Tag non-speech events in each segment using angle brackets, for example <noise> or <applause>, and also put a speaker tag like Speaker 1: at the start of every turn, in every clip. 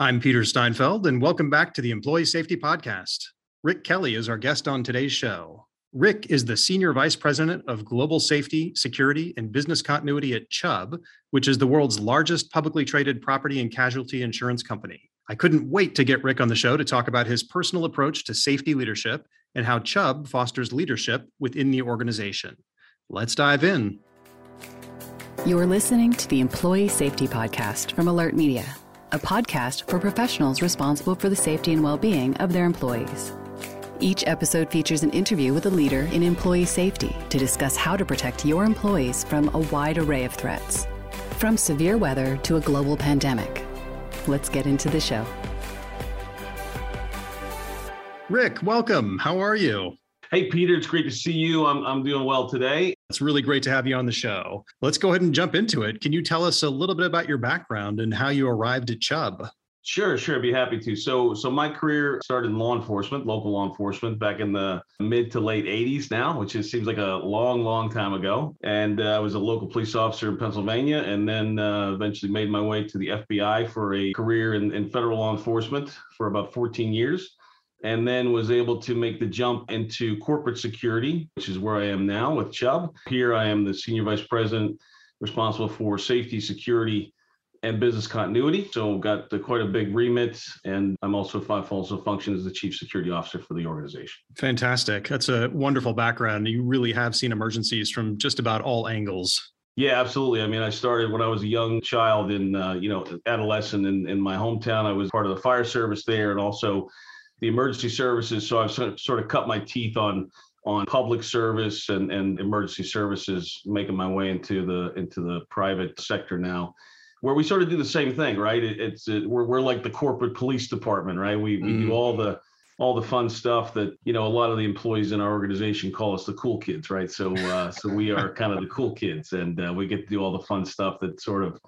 Speaker 1: I'm Peter Steinfeld, and welcome back to the Employee Safety Podcast. Rick Kelly is our guest on today's show. Rick is the Senior Vice President of Global Safety, Security, and Business Continuity at Chubb, which is the world's largest publicly traded property and casualty insurance company. I couldn't wait to get Rick on the show to talk about his personal approach to safety leadership and how Chubb fosters leadership within the organization. Let's dive in.
Speaker 2: You're listening to the Employee Safety Podcast from AlertMedia a podcast for professionals responsible for the safety and well being of their employees. Each episode features an interview with a leader in employee safety to discuss how to protect your employees from a wide array of threats, from severe weather to a global pandemic. Let's get into the show.
Speaker 1: Rick, welcome. How are you?
Speaker 3: Hey, Peter, it's great to see you. I'm, I'm doing well today.
Speaker 1: It's really great to have you on the show. Let's go ahead and jump into it. Can you tell us a little bit about your background and how you arrived at Chubb?
Speaker 3: Sure, sure. I'd be happy to. So, so my career started in law enforcement, local law enforcement, back in the mid to late '80s now, which is, seems like a long, long time ago. And uh, I was a local police officer in Pennsylvania, and then uh, eventually made my way to the FBI for a career in, in federal law enforcement for about 14 years and then was able to make the jump into corporate security, which is where I am now with Chubb. Here I am the senior vice president responsible for safety, security, and business continuity. So got the, quite a big remit, and I'm also also function as the chief security officer for the organization.
Speaker 1: Fantastic! That's a wonderful background. You really have seen emergencies from just about all angles.
Speaker 3: Yeah, absolutely. I mean, I started when I was a young child in, uh, you know, adolescent in, in my hometown. I was part of the fire service there and also the emergency services. So I've sort of cut my teeth on on public service and, and emergency services, making my way into the into the private sector now, where we sort of do the same thing, right? It, it's it, we're we're like the corporate police department, right? We we mm. do all the all the fun stuff that you know a lot of the employees in our organization call us the cool kids right so uh, so we are <laughs> kind of the cool kids and uh, we get to do all the fun stuff that sort of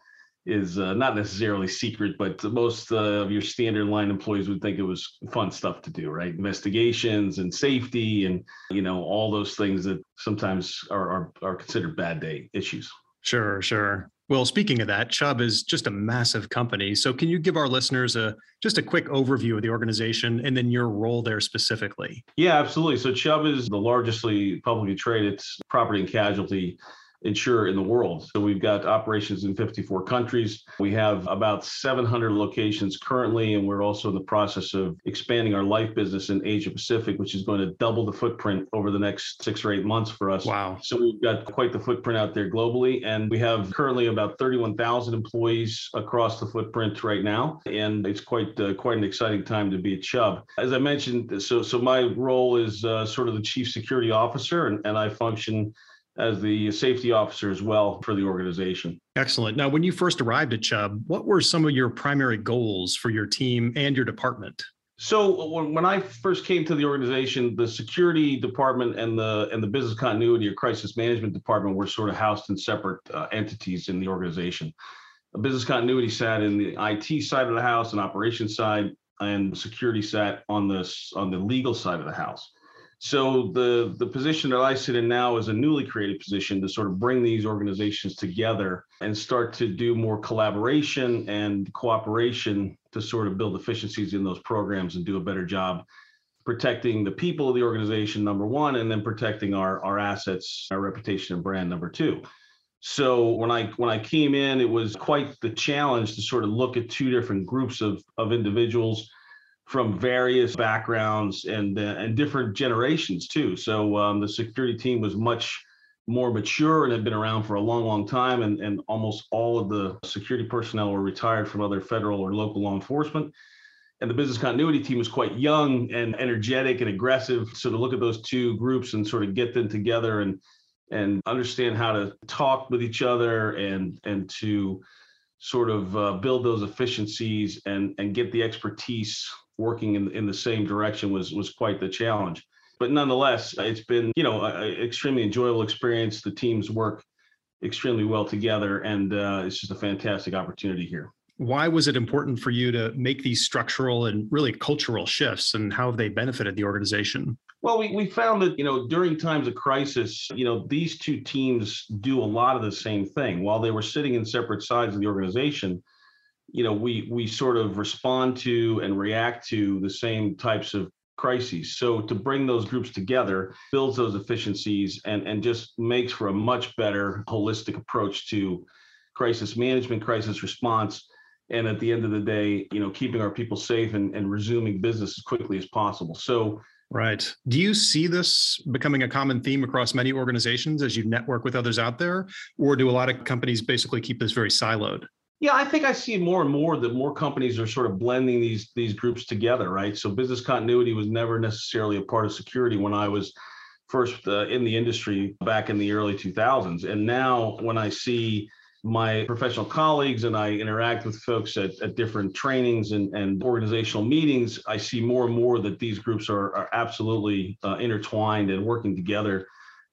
Speaker 3: is uh, not necessarily secret, but most uh, of your standard line employees would think it was fun stuff to do, right? Investigations and safety, and you know all those things that sometimes are are, are considered bad day issues.
Speaker 1: Sure, sure. Well, speaking of that, Chubb is just a massive company. So, can you give our listeners a just a quick overview of the organization and then your role there specifically?
Speaker 3: Yeah, absolutely. So, Chubb is the largestly publicly traded property and casualty insurer in the world. So we've got operations in 54 countries. We have about 700 locations currently, and we're also in the process of expanding our life business in Asia Pacific, which is going to double the footprint over the next six or eight months for us.
Speaker 1: Wow.
Speaker 3: So we've got quite the footprint out there globally, and we have currently about 31,000 employees across the footprint right now, and it's quite uh, quite an exciting time to be at Chubb. As I mentioned, so so my role is uh, sort of the chief security officer, and, and I function as the safety officer as well for the organization.
Speaker 1: Excellent. Now, when you first arrived at Chubb, what were some of your primary goals for your team and your department?
Speaker 3: So when I first came to the organization, the security department and the and the business continuity or crisis management department were sort of housed in separate uh, entities in the organization. The business continuity sat in the IT side of the house and operations side, and security sat on the on the legal side of the house. So the the position that I sit in now is a newly created position to sort of bring these organizations together and start to do more collaboration and cooperation to sort of build efficiencies in those programs and do a better job protecting the people of the organization number one and then protecting our our assets our reputation and brand number two. So when i when i came in it was quite the challenge to sort of look at two different groups of of individuals from various backgrounds and uh, and different generations too. So um, the security team was much more mature and had been around for a long, long time, and, and almost all of the security personnel were retired from other federal or local law enforcement. And the business continuity team was quite young and energetic and aggressive. So to look at those two groups and sort of get them together and and understand how to talk with each other and and to sort of uh, build those efficiencies and and get the expertise working in, in the same direction was was quite the challenge. But nonetheless, it's been you know an extremely enjoyable experience. The teams work extremely well together, and uh, it's just a fantastic opportunity here.
Speaker 1: Why was it important for you to make these structural and really cultural shifts, and how have they benefited the organization?
Speaker 3: Well, we, we found that, you know, during times of crisis, you know, these two teams do a lot of the same thing. While they were sitting in separate sides of the organization, you know we we sort of respond to and react to the same types of crises so to bring those groups together builds those efficiencies and and just makes for a much better holistic approach to crisis management crisis response and at the end of the day you know keeping our people safe and, and resuming business as quickly as possible so
Speaker 1: Right. Do you see this becoming a common theme across many organizations as you network with others out there? Or do a lot of companies basically keep this very siloed?
Speaker 3: Yeah, I think I see more and more that more companies are sort of blending these these groups together, right? So business continuity was never necessarily a part of security when I was first uh, in the industry back in the early 2000s, and now when I see my professional colleagues and I interact with folks at, at different trainings and, and organizational meetings, I see more and more that these groups are, are absolutely uh, intertwined and working together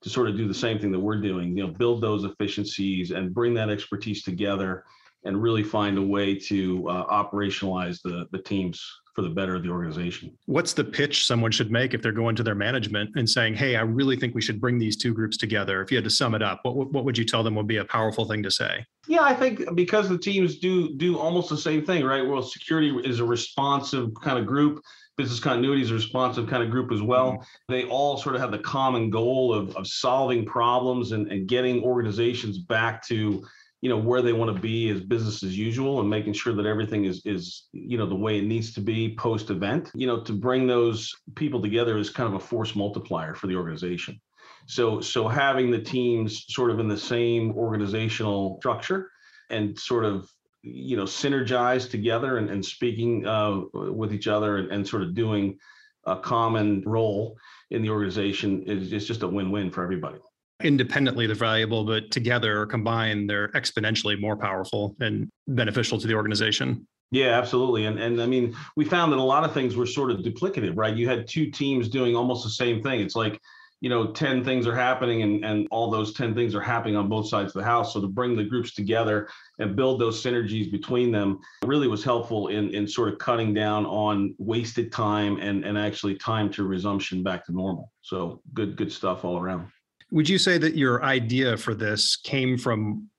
Speaker 3: to sort of do the same thing that we're doing, you know, build those efficiencies and bring that expertise together and really find a way to uh, operationalize the, the teams for the better of the organization.
Speaker 1: What's the pitch someone should make if they're going to their management and saying, "Hey, I really think we should bring these two groups together"? If you had to sum it up, what what would you tell them would be a powerful thing to say?
Speaker 3: Yeah, I think because the teams do do almost the same thing, right? Well, security is a responsive kind of group. Business continuity is a responsive kind of group as well. Mm-hmm. They all sort of have the common goal of, of solving problems and, and getting organizations back to you know where they want to be as business as usual and making sure that everything is is you know the way it needs to be post event you know to bring those people together is kind of a force multiplier for the organization. So so having the teams sort of in the same organizational structure and sort of you know synergize together and, and speaking uh, with each other and, and sort of doing a common role in the organization is, is just a win-win for everybody
Speaker 1: independently they're valuable, but together or combined, they're exponentially more powerful and beneficial to the organization.
Speaker 3: Yeah, absolutely. And and I mean, we found that a lot of things were sort of duplicative, right? You had two teams doing almost the same thing. It's like, you know, 10 things are happening and, and all those 10 things are happening on both sides of the house. So to bring the groups together and build those synergies between them really was helpful in, in sort of cutting down on wasted time and, and actually time to resumption back to normal. So good, good stuff all around.
Speaker 1: Would you say that your idea for this came from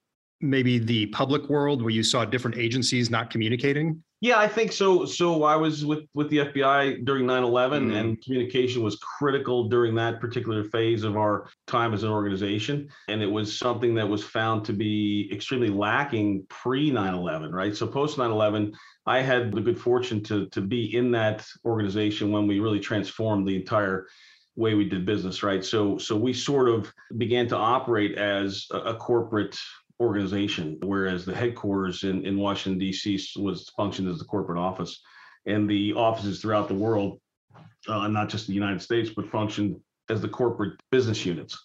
Speaker 1: maybe the public world where you saw different agencies not communicating?
Speaker 3: Yeah, I think so. So I was with with the FBI during 9/11 mm. and communication was critical during that particular phase of our time as an organization and it was something that was found to be extremely lacking pre 9/11, right? So post 9/11 I had the good fortune to to be in that organization when we really transformed the entire way we did business, right? So so we sort of began to operate as a, a corporate organization, whereas the headquarters in, in Washington, D.C. was functioned as the corporate office. And the offices throughout the world, uh, not just the United States, but functioned as the corporate business units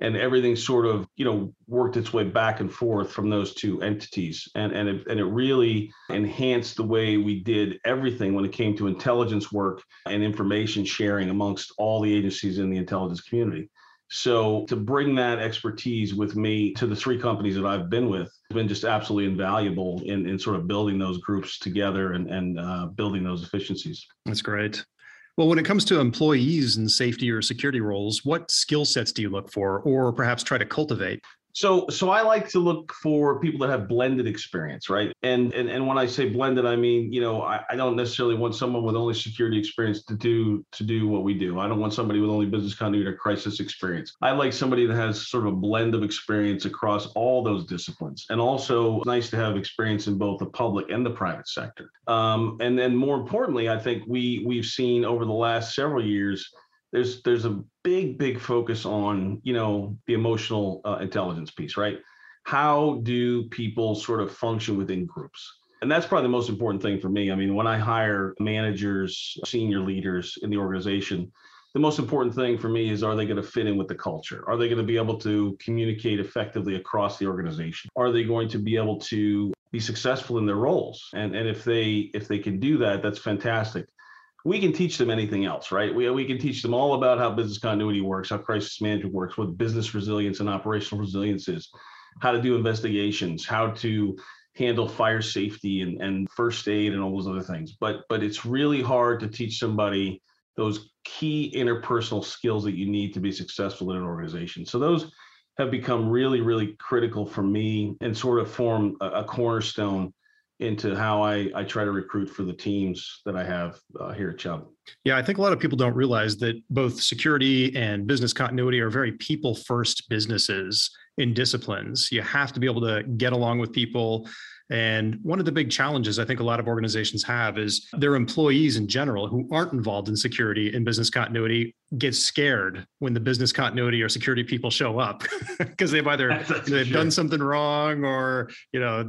Speaker 3: and everything sort of you know worked its way back and forth from those two entities and and it, and it really enhanced the way we did everything when it came to intelligence work and information sharing amongst all the agencies in the intelligence community so to bring that expertise with me to the three companies that I've been with has been just absolutely invaluable in, in sort of building those groups together and, and uh, building those efficiencies.
Speaker 1: That's great. Well, when it comes to employees in safety or security roles, what skill sets do you look for or perhaps try to cultivate?
Speaker 3: So, so I like to look for people that have blended experience, right? And and and when I say blended, I mean you know I, I don't necessarily want someone with only security experience to do to do what we do. I don't want somebody with only business continuity or crisis experience. I like somebody that has sort of a blend of experience across all those disciplines, and also nice to have experience in both the public and the private sector. Um, and then more importantly, I think we we've seen over the last several years there's there's a big big focus on you know the emotional uh, intelligence piece right? How do people sort of function within groups? And that's probably the most important thing for me. I mean when i hire managers senior leaders in the organization the most important thing for me is are they going to fit in with the culture? Are they going to be able to communicate effectively across the organization? Are they going to be able to be successful in their roles? And and if they if they can do that that's fantastic we can teach them anything else, right? We, we can teach them all about how business continuity works, how crisis management works, what business resilience and operational resilience is, how to do investigations, how to handle fire safety and, and first aid and all those other things. But but it's really hard to teach somebody those key interpersonal skills that you need to be successful in an organization. So those have become really, really critical for me and sort of form a, a cornerstone into how I, I try to recruit for the teams that I have uh, here at Chubb.
Speaker 1: Yeah, I think a lot of people don't realize that both security and business continuity are very people first businesses in disciplines. You have to be able to get along with people and one of the big challenges I think a lot of organizations have is their employees in general who aren't involved in security and business continuity get scared when the business continuity or security people show up <laughs> because they've either they've sure. done something wrong or you know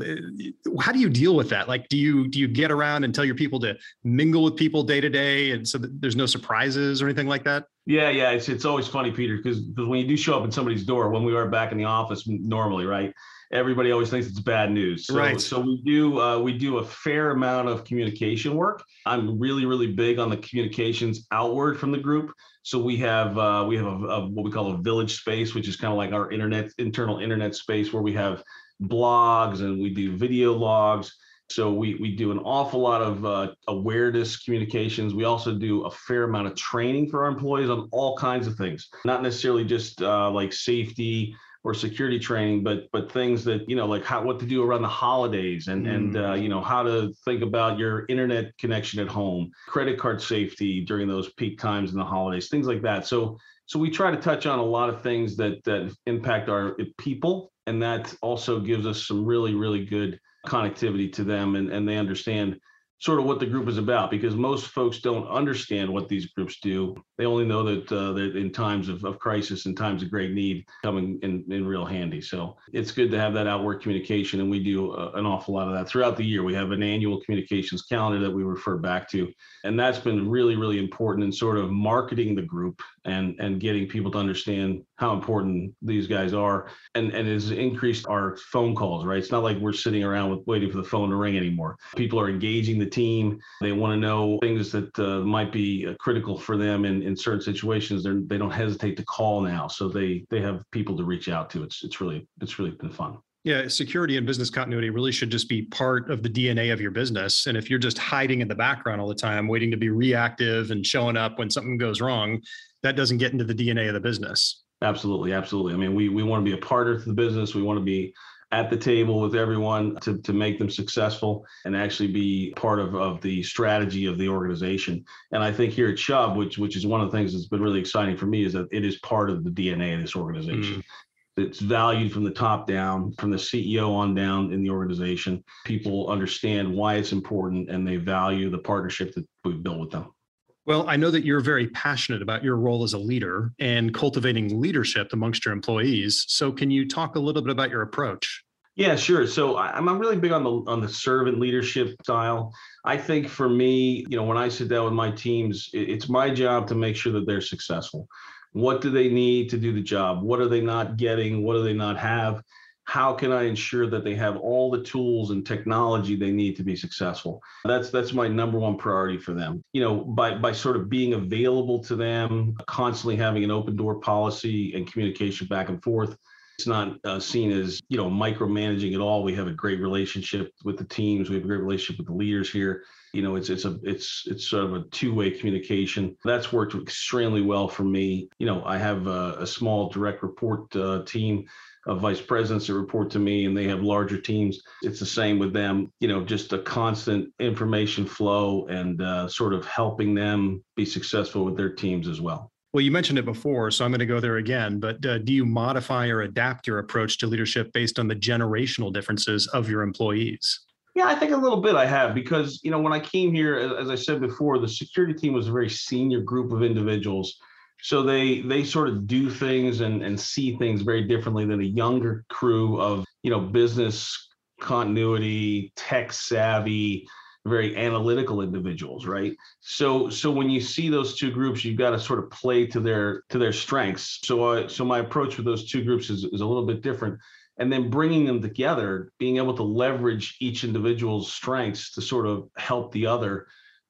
Speaker 1: how do you deal with that like do you do you get around and tell your people to mingle with people day to day and so there's no surprises or anything like that
Speaker 3: yeah yeah it's, it's always funny peter because when you do show up in somebody's door when we are back in the office normally right everybody always thinks it's bad news. So,
Speaker 1: right.
Speaker 3: So we do uh, we do a fair amount of communication work. I'm really really big on the communications outward from the group. So we have uh, we have a, a, what we call a village space, which is kind of like our internet internal internet space where we have blogs and we do video logs. So we we do an awful lot of uh, awareness communications. We also do a fair amount of training for our employees on all kinds of things, not necessarily just uh, like safety or security training, but but things that you know like how what to do around the holidays and mm. and uh, you know how to think about your internet connection at home, credit card safety during those peak times in the holidays, things like that. So so we try to touch on a lot of things that that impact our people, and that also gives us some really really good connectivity to them, and and they understand sort of what the group is about because most folks don't understand what these groups do. They only know that, uh, that in times of, of crisis and times of great need, coming in, in real handy. So it's good to have that outward communication. And we do uh, an awful lot of that throughout the year. We have an annual communications calendar that we refer back to. And that's been really, really important in sort of marketing the group and, and getting people to understand how important these guys are. And, and has increased our phone calls, right? It's not like we're sitting around with waiting for the phone to ring anymore. People are engaging the team. They want to know things that uh, might be uh, critical for them in, in certain situations. They're, they don't hesitate to call now. So they, they have people to reach out to. It's, it's really, it's really been fun.
Speaker 1: Yeah, security and business continuity really should just be part of the DNA of your business. And if you're just hiding in the background all the time, waiting to be reactive and showing up when something goes wrong, that doesn't get into the DNA of the business.
Speaker 3: Absolutely, absolutely. I mean, we we want to be a partner to the business. We want to be at the table with everyone to, to make them successful and actually be part of, of the strategy of the organization. And I think here at Chubb, which which is one of the things that's been really exciting for me, is that it is part of the DNA of this organization. Mm it's valued from the top down, from the CEO on down in the organization. People understand why it's important and they value the partnership that we've built with them.
Speaker 1: Well, I know that you're very passionate about your role as a leader and cultivating leadership amongst your employees. So, can you talk a little bit about your approach?
Speaker 3: Yeah, sure. So I'm I'm really big on the on the servant leadership style. I think for me, you know, when I sit down with my teams, it's my job to make sure that they're successful. What do they need to do the job? What are they not getting? What do they not have? How can I ensure that they have all the tools and technology they need to be successful? That's that's my number one priority for them. You know, by by sort of being available to them, constantly having an open door policy and communication back and forth. It's not uh, seen as you know micromanaging at all. We have a great relationship with the teams. We have a great relationship with the leaders here. You know it's it's a it's it's sort of a two-way communication. That's worked extremely well for me. You know i have a, a small direct report uh, team of vice presidents that report to me and they have larger teams. It's the same with them. You know just a constant information flow and uh, sort of helping them be successful with their teams as well
Speaker 1: well, you mentioned it before, so I'm going to go there again. But uh, do you modify or adapt your approach to leadership based on the generational differences of your employees?
Speaker 3: Yeah, I think a little bit I have because, you know, when I came here, as I said before, the security team was a very senior group of individuals. So they they sort of do things and, and see things very differently than a younger crew of, you know, business continuity, tech savvy, very analytical individuals, right? So so when you see those two groups, you've got to sort of play to their to their strengths. So I, so my approach with those two groups is, is a little bit different and then bringing them together being able to leverage each individual's strengths to sort of help the other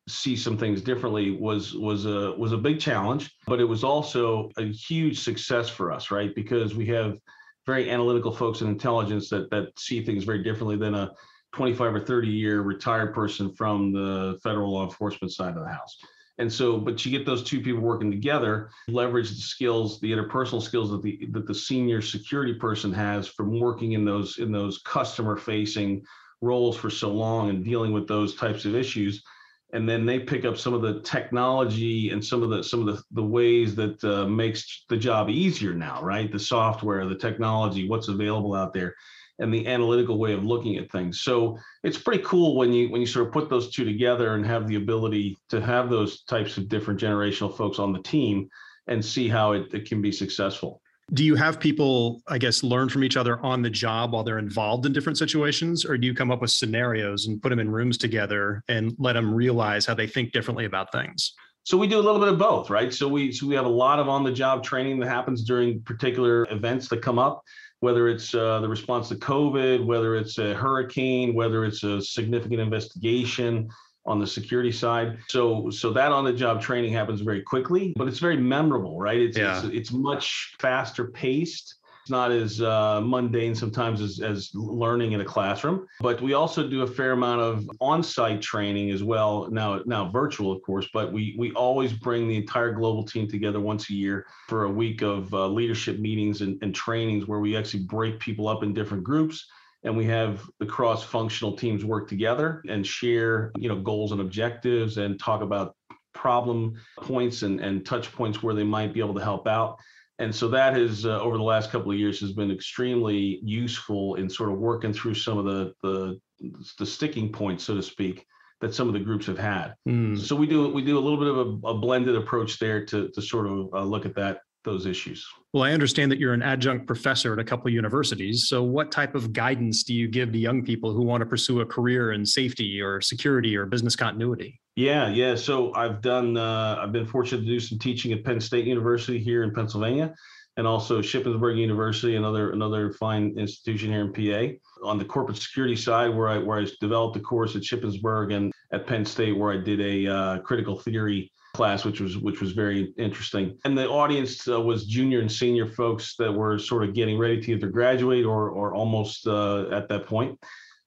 Speaker 3: see some things differently was was a was a big challenge but it was also a huge success for us right because we have very analytical folks in intelligence that that see things very differently than a 25 or 30 year retired person from the federal law enforcement side of the house. And so, but you get those two people working together, leverage the skills, the interpersonal skills that the that the senior security person has from working in those in those customer facing roles for so long and dealing with those types of issues. And then they pick up some of the technology and some of the some of the, the ways that uh, makes the job easier now right? The software the technology what's available out there and the analytical way of looking at things so it's pretty cool when you when you sort of put those two together and have the ability to have those types of different generational folks on the team and see how it, it can be successful
Speaker 1: do you have people, I guess, learn from each other on the job while they're involved in different situations? Or do you come up with scenarios and put them in rooms together and let them realize how they think differently about things?
Speaker 3: So we do a little bit of both, right? So we so we have a lot of on-the-job training that happens during particular events that come up, whether it's uh, the response to COVID, whether it's a hurricane, whether it's a significant investigation, on the security side. So so that on the job training happens very quickly, but it's very memorable, right? It's yeah. it's, it's much faster paced. It's not as uh, mundane sometimes as, as learning in a classroom, but we also do a fair amount of on-site training as well. Now, now virtual, of course, but we we always bring the entire global team together once a year for a week of uh, leadership meetings and, and trainings where we actually break people up in different groups and we have the cross-functional teams work together and share you know goals and objectives and talk about problem points and, and touch points where they might be able to help out and so that has uh, over the last couple of years has been extremely useful in sort of working through some of the the, the sticking points so to speak that some of the groups have had mm. so we do we do a little bit of a, a blended approach there to, to sort of uh, look at that those issues.
Speaker 1: Well, I understand that you're an adjunct professor at a couple of universities. So, what type of guidance do you give to young people who want to pursue a career in safety or security or business continuity?
Speaker 3: Yeah, yeah. So, I've done. Uh, I've been fortunate to do some teaching at Penn State University here in Pennsylvania, and also Shippensburg University, another another fine institution here in PA. On the corporate security side, where I where I developed a course at Shippensburg and at Penn State, where I did a uh, critical theory class, which was which was very interesting. And the audience uh, was junior and senior folks that were sort of getting ready to either graduate or or almost uh, at that point.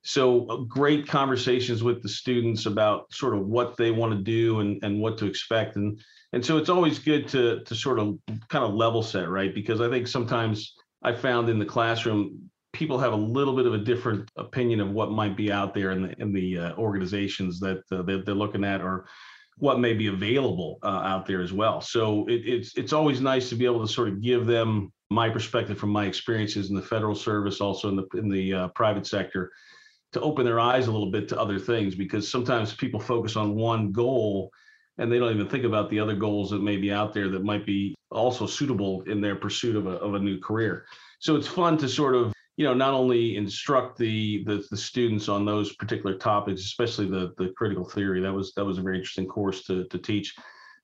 Speaker 3: So uh, great conversations with the students about sort of what they want to do and and what to expect. And and so it's always good to to sort of kind of level set, right? Because I think sometimes I found in the classroom people have a little bit of a different opinion of what might be out there in the in the uh, organizations that uh, they're, they're, looking at or what may be available uh, out there as well. So it, it's it's always nice to be able to sort of give them my perspective from my experiences in the federal service, also in the in the uh, private sector, to open their eyes a little bit to other things because sometimes people focus on one goal and they don't even think about the other goals that may be out there that might be also suitable in their pursuit of a, of a new career. So it's fun to sort of you know not only instruct the, the the, students on those particular topics especially the the critical theory that was that was a very interesting course to to teach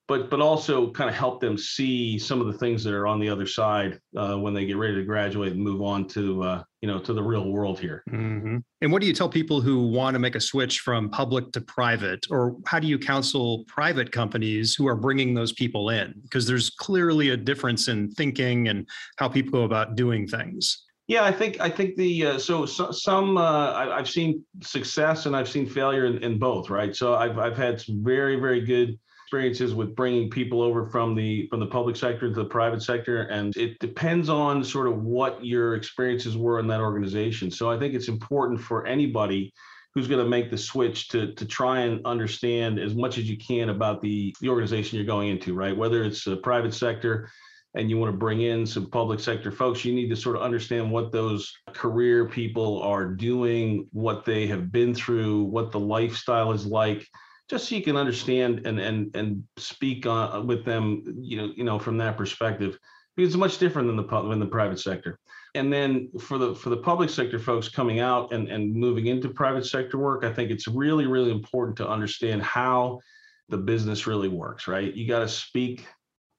Speaker 3: but but also kind of help them see some of the things that are on the other side uh, when they get ready to graduate and move on to uh, you know to the real world here.
Speaker 1: Mm-hmm. and what do you tell people who want to make a switch from public to private? Or how do you counsel private companies who are bringing those people in? Because there's clearly a difference in thinking and how people go about doing things
Speaker 3: yeah, I think I think the uh, so, so, some uh, I, have seen success and I've seen failure in, in, both, right? So I've I've had some very very good experiences with bringing people over from the from the public sector to the private sector, and it depends on sort of what your experiences were in that organization. So I think it's important for anybody who's going to make the switch to to try and understand as much as you can about the the organization you're going into, right? Whether it's a private sector and you want to bring in some public sector folks, you need to sort of understand what those career people are doing, what they have been through, what the lifestyle is like, just so you can understand and and and speak on, with them, you know, you know, from that perspective, because it's much different than the than the private sector. And then for the for the public sector folks coming out and and moving into private sector work, I think it's really really important to understand how the business really works. Right, you got to speak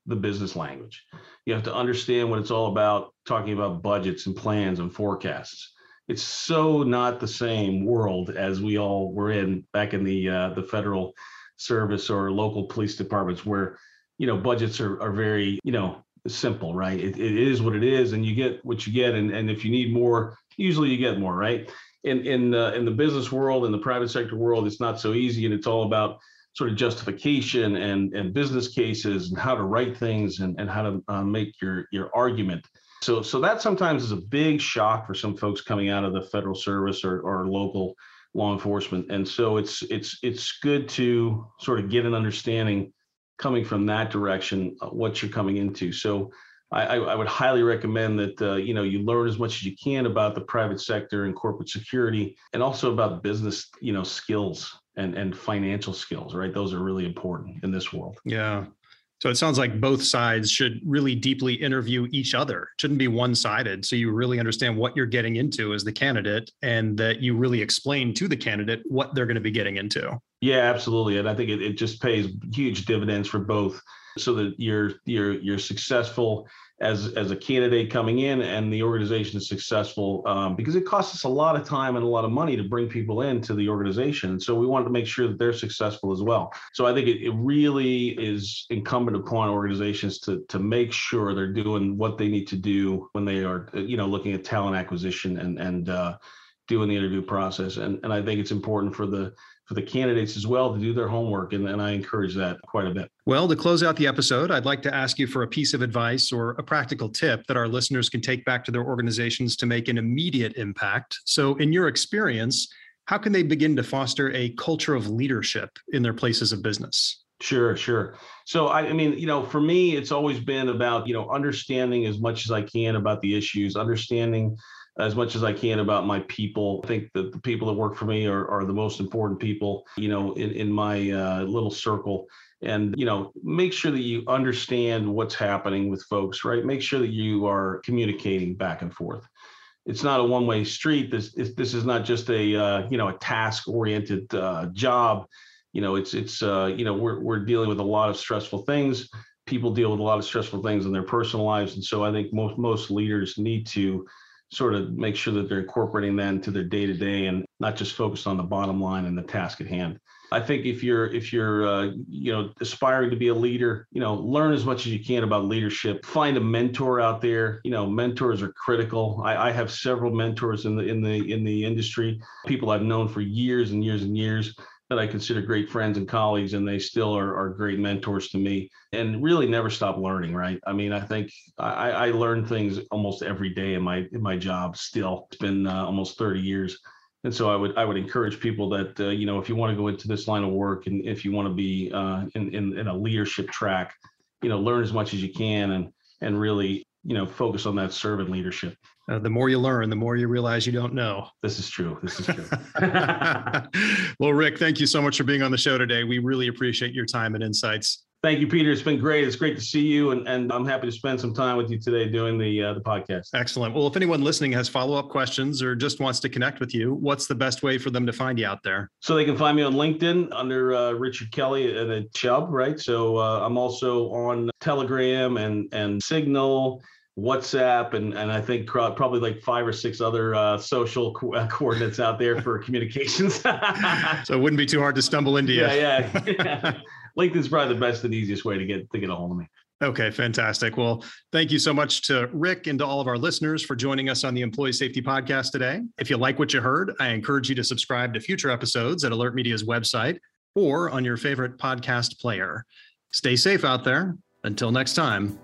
Speaker 3: the business language. You have to understand what it's all about, talking about budgets and plans and forecasts. It's so not the same world as we all were in back in the uh, the federal service or local police departments, where you know budgets are are very you know simple, right? It, it is what it is, and you get what you get, and and if you need more, usually you get more, right? In in uh, in the business world, in the private sector world, it's not so easy, and it's all about sort of justification and, and business cases and how to write things and, and how to uh, make your, your argument. So, so that sometimes is a big shock for some folks coming out of the federal service or, or local law enforcement. And so it's it's it's good to sort of get an understanding coming from that direction what you're coming into. So I, I would highly recommend that uh, you know you learn as much as you can about the private sector and corporate security, and also about business you know skills and and financial skills. Right, those are really important in this world.
Speaker 1: Yeah, so it sounds like both sides should really deeply interview each other. It shouldn't be one sided. So you really understand what you're getting into as the candidate and that you really explain to the candidate what they're going to be getting into.
Speaker 3: Yeah, absolutely. And I think it, it just pays huge dividends for both so that you're you're you're successful as as a candidate coming in and the organization is successful um, because it costs us a lot of time and a lot of money to bring people into the organization. So we wanted to make sure that they're successful as well. So i think it, it really is incumbent upon organizations to to make sure they're doing what they need to do when they are you know looking at talent acquisition and and uh, doing the interview process. And and i think it's important for the for the candidates as well to do their homework. And, and I encourage that quite a bit.
Speaker 1: Well, to close out the episode, I'd like to ask you for a piece of advice or a practical tip that our listeners can take back to their organizations to make an immediate impact. So, in your experience, how can they begin to foster a culture of leadership in their places of business?
Speaker 3: Sure, sure. So I, I, mean, you know, for me, it's always been about, you know, understanding as much as I can about the issues, understanding as much as I can about my people. I think that the people that work for me are, are the most important people, you know, in, in my uh, little circle. And, you know, make sure that you understand what's happening with folks, right? Make sure that you are communicating back and forth. It's not a one-way street. This this is not just a uh, you know a task-oriented uh, job. You know, it's it's uh, you know we're we're dealing with a lot of stressful things. People deal with a lot of stressful things in their personal lives, and so I think most most leaders need to sort of make sure that they're incorporating that into their day to day and not just focused on the bottom line and the task at hand. I think if you're if you're uh, you know aspiring to be a leader, you know, learn as much as you can about leadership. Find a mentor out there. You know, mentors are critical. I, I have several mentors in the in the in the industry, people I've known for years and years and years that I consider great friends and colleagues, and they still are, are great mentors to me and really never stop learning, right? I mean, I think I, I learn things almost every day in my in my job still. It's been uh, almost 30 years. And so I would I would encourage people that uh, you know if you want to go into this line of work and if you want to be uh, in, in in a leadership track, you know, learn as much as you can and and really you know focus on that servant leadership.
Speaker 1: Uh, the more you learn, the more you realize you don't know.
Speaker 3: This is true. This is true. <laughs>
Speaker 1: well, Rick, thank you so much for being on the show today. We really appreciate your time and insights.
Speaker 3: Thank you, Peter. It's been great. It's great to see you, and, and I'm happy to spend some time with you today doing the uh, the podcast.
Speaker 1: Excellent. Well, if anyone listening has follow up questions or just wants to connect with you, what's the best way for them to find you out there?
Speaker 3: So they can find me on LinkedIn under uh, Richard Kelly and a Chubb, right? So uh, I'm also on Telegram and and Signal WhatsApp, and and I think probably like five or six other uh, social co- uh, coordinates out there for <laughs> communications. <laughs>
Speaker 1: so it wouldn't be too hard to stumble into you.
Speaker 3: Yeah, yeah. <laughs> yeah. LinkedIn's probably the best and easiest way to get to get a hold of me.
Speaker 1: Okay, fantastic. Well, thank you so much to Rick and to all of our listeners for joining us on the Employee Safety Podcast today. If you like what you heard, I encourage you to subscribe to future episodes at AlertMedia's website or on your favorite podcast player. Stay safe out there. Until next time.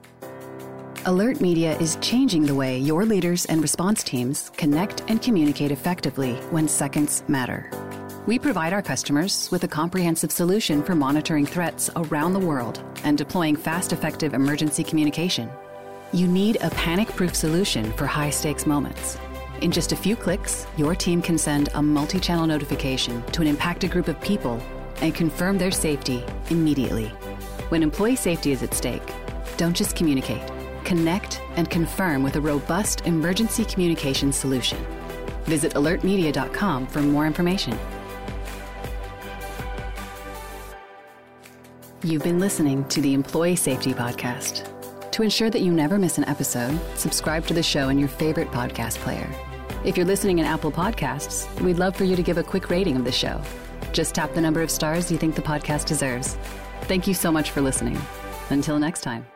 Speaker 2: AlertMedia is changing the way your leaders and response teams connect and communicate effectively when seconds matter. We provide our customers with a comprehensive solution for monitoring threats around the world and deploying fast, effective emergency communication. You need a panic proof solution for high stakes moments. In just a few clicks, your team can send a multi channel notification to an impacted group of people and confirm their safety immediately. When employee safety is at stake, don't just communicate connect, and confirm with a robust emergency communication solution. Visit alertmedia.com for more information. You've been listening to the Employee Safety Podcast. To ensure that you never miss an episode, subscribe to the show in your favorite podcast player. If you're listening in Apple Podcasts, we'd love for you to give a quick rating of the show. Just tap the number of stars you think the podcast deserves. Thank you so much for listening. Until next time.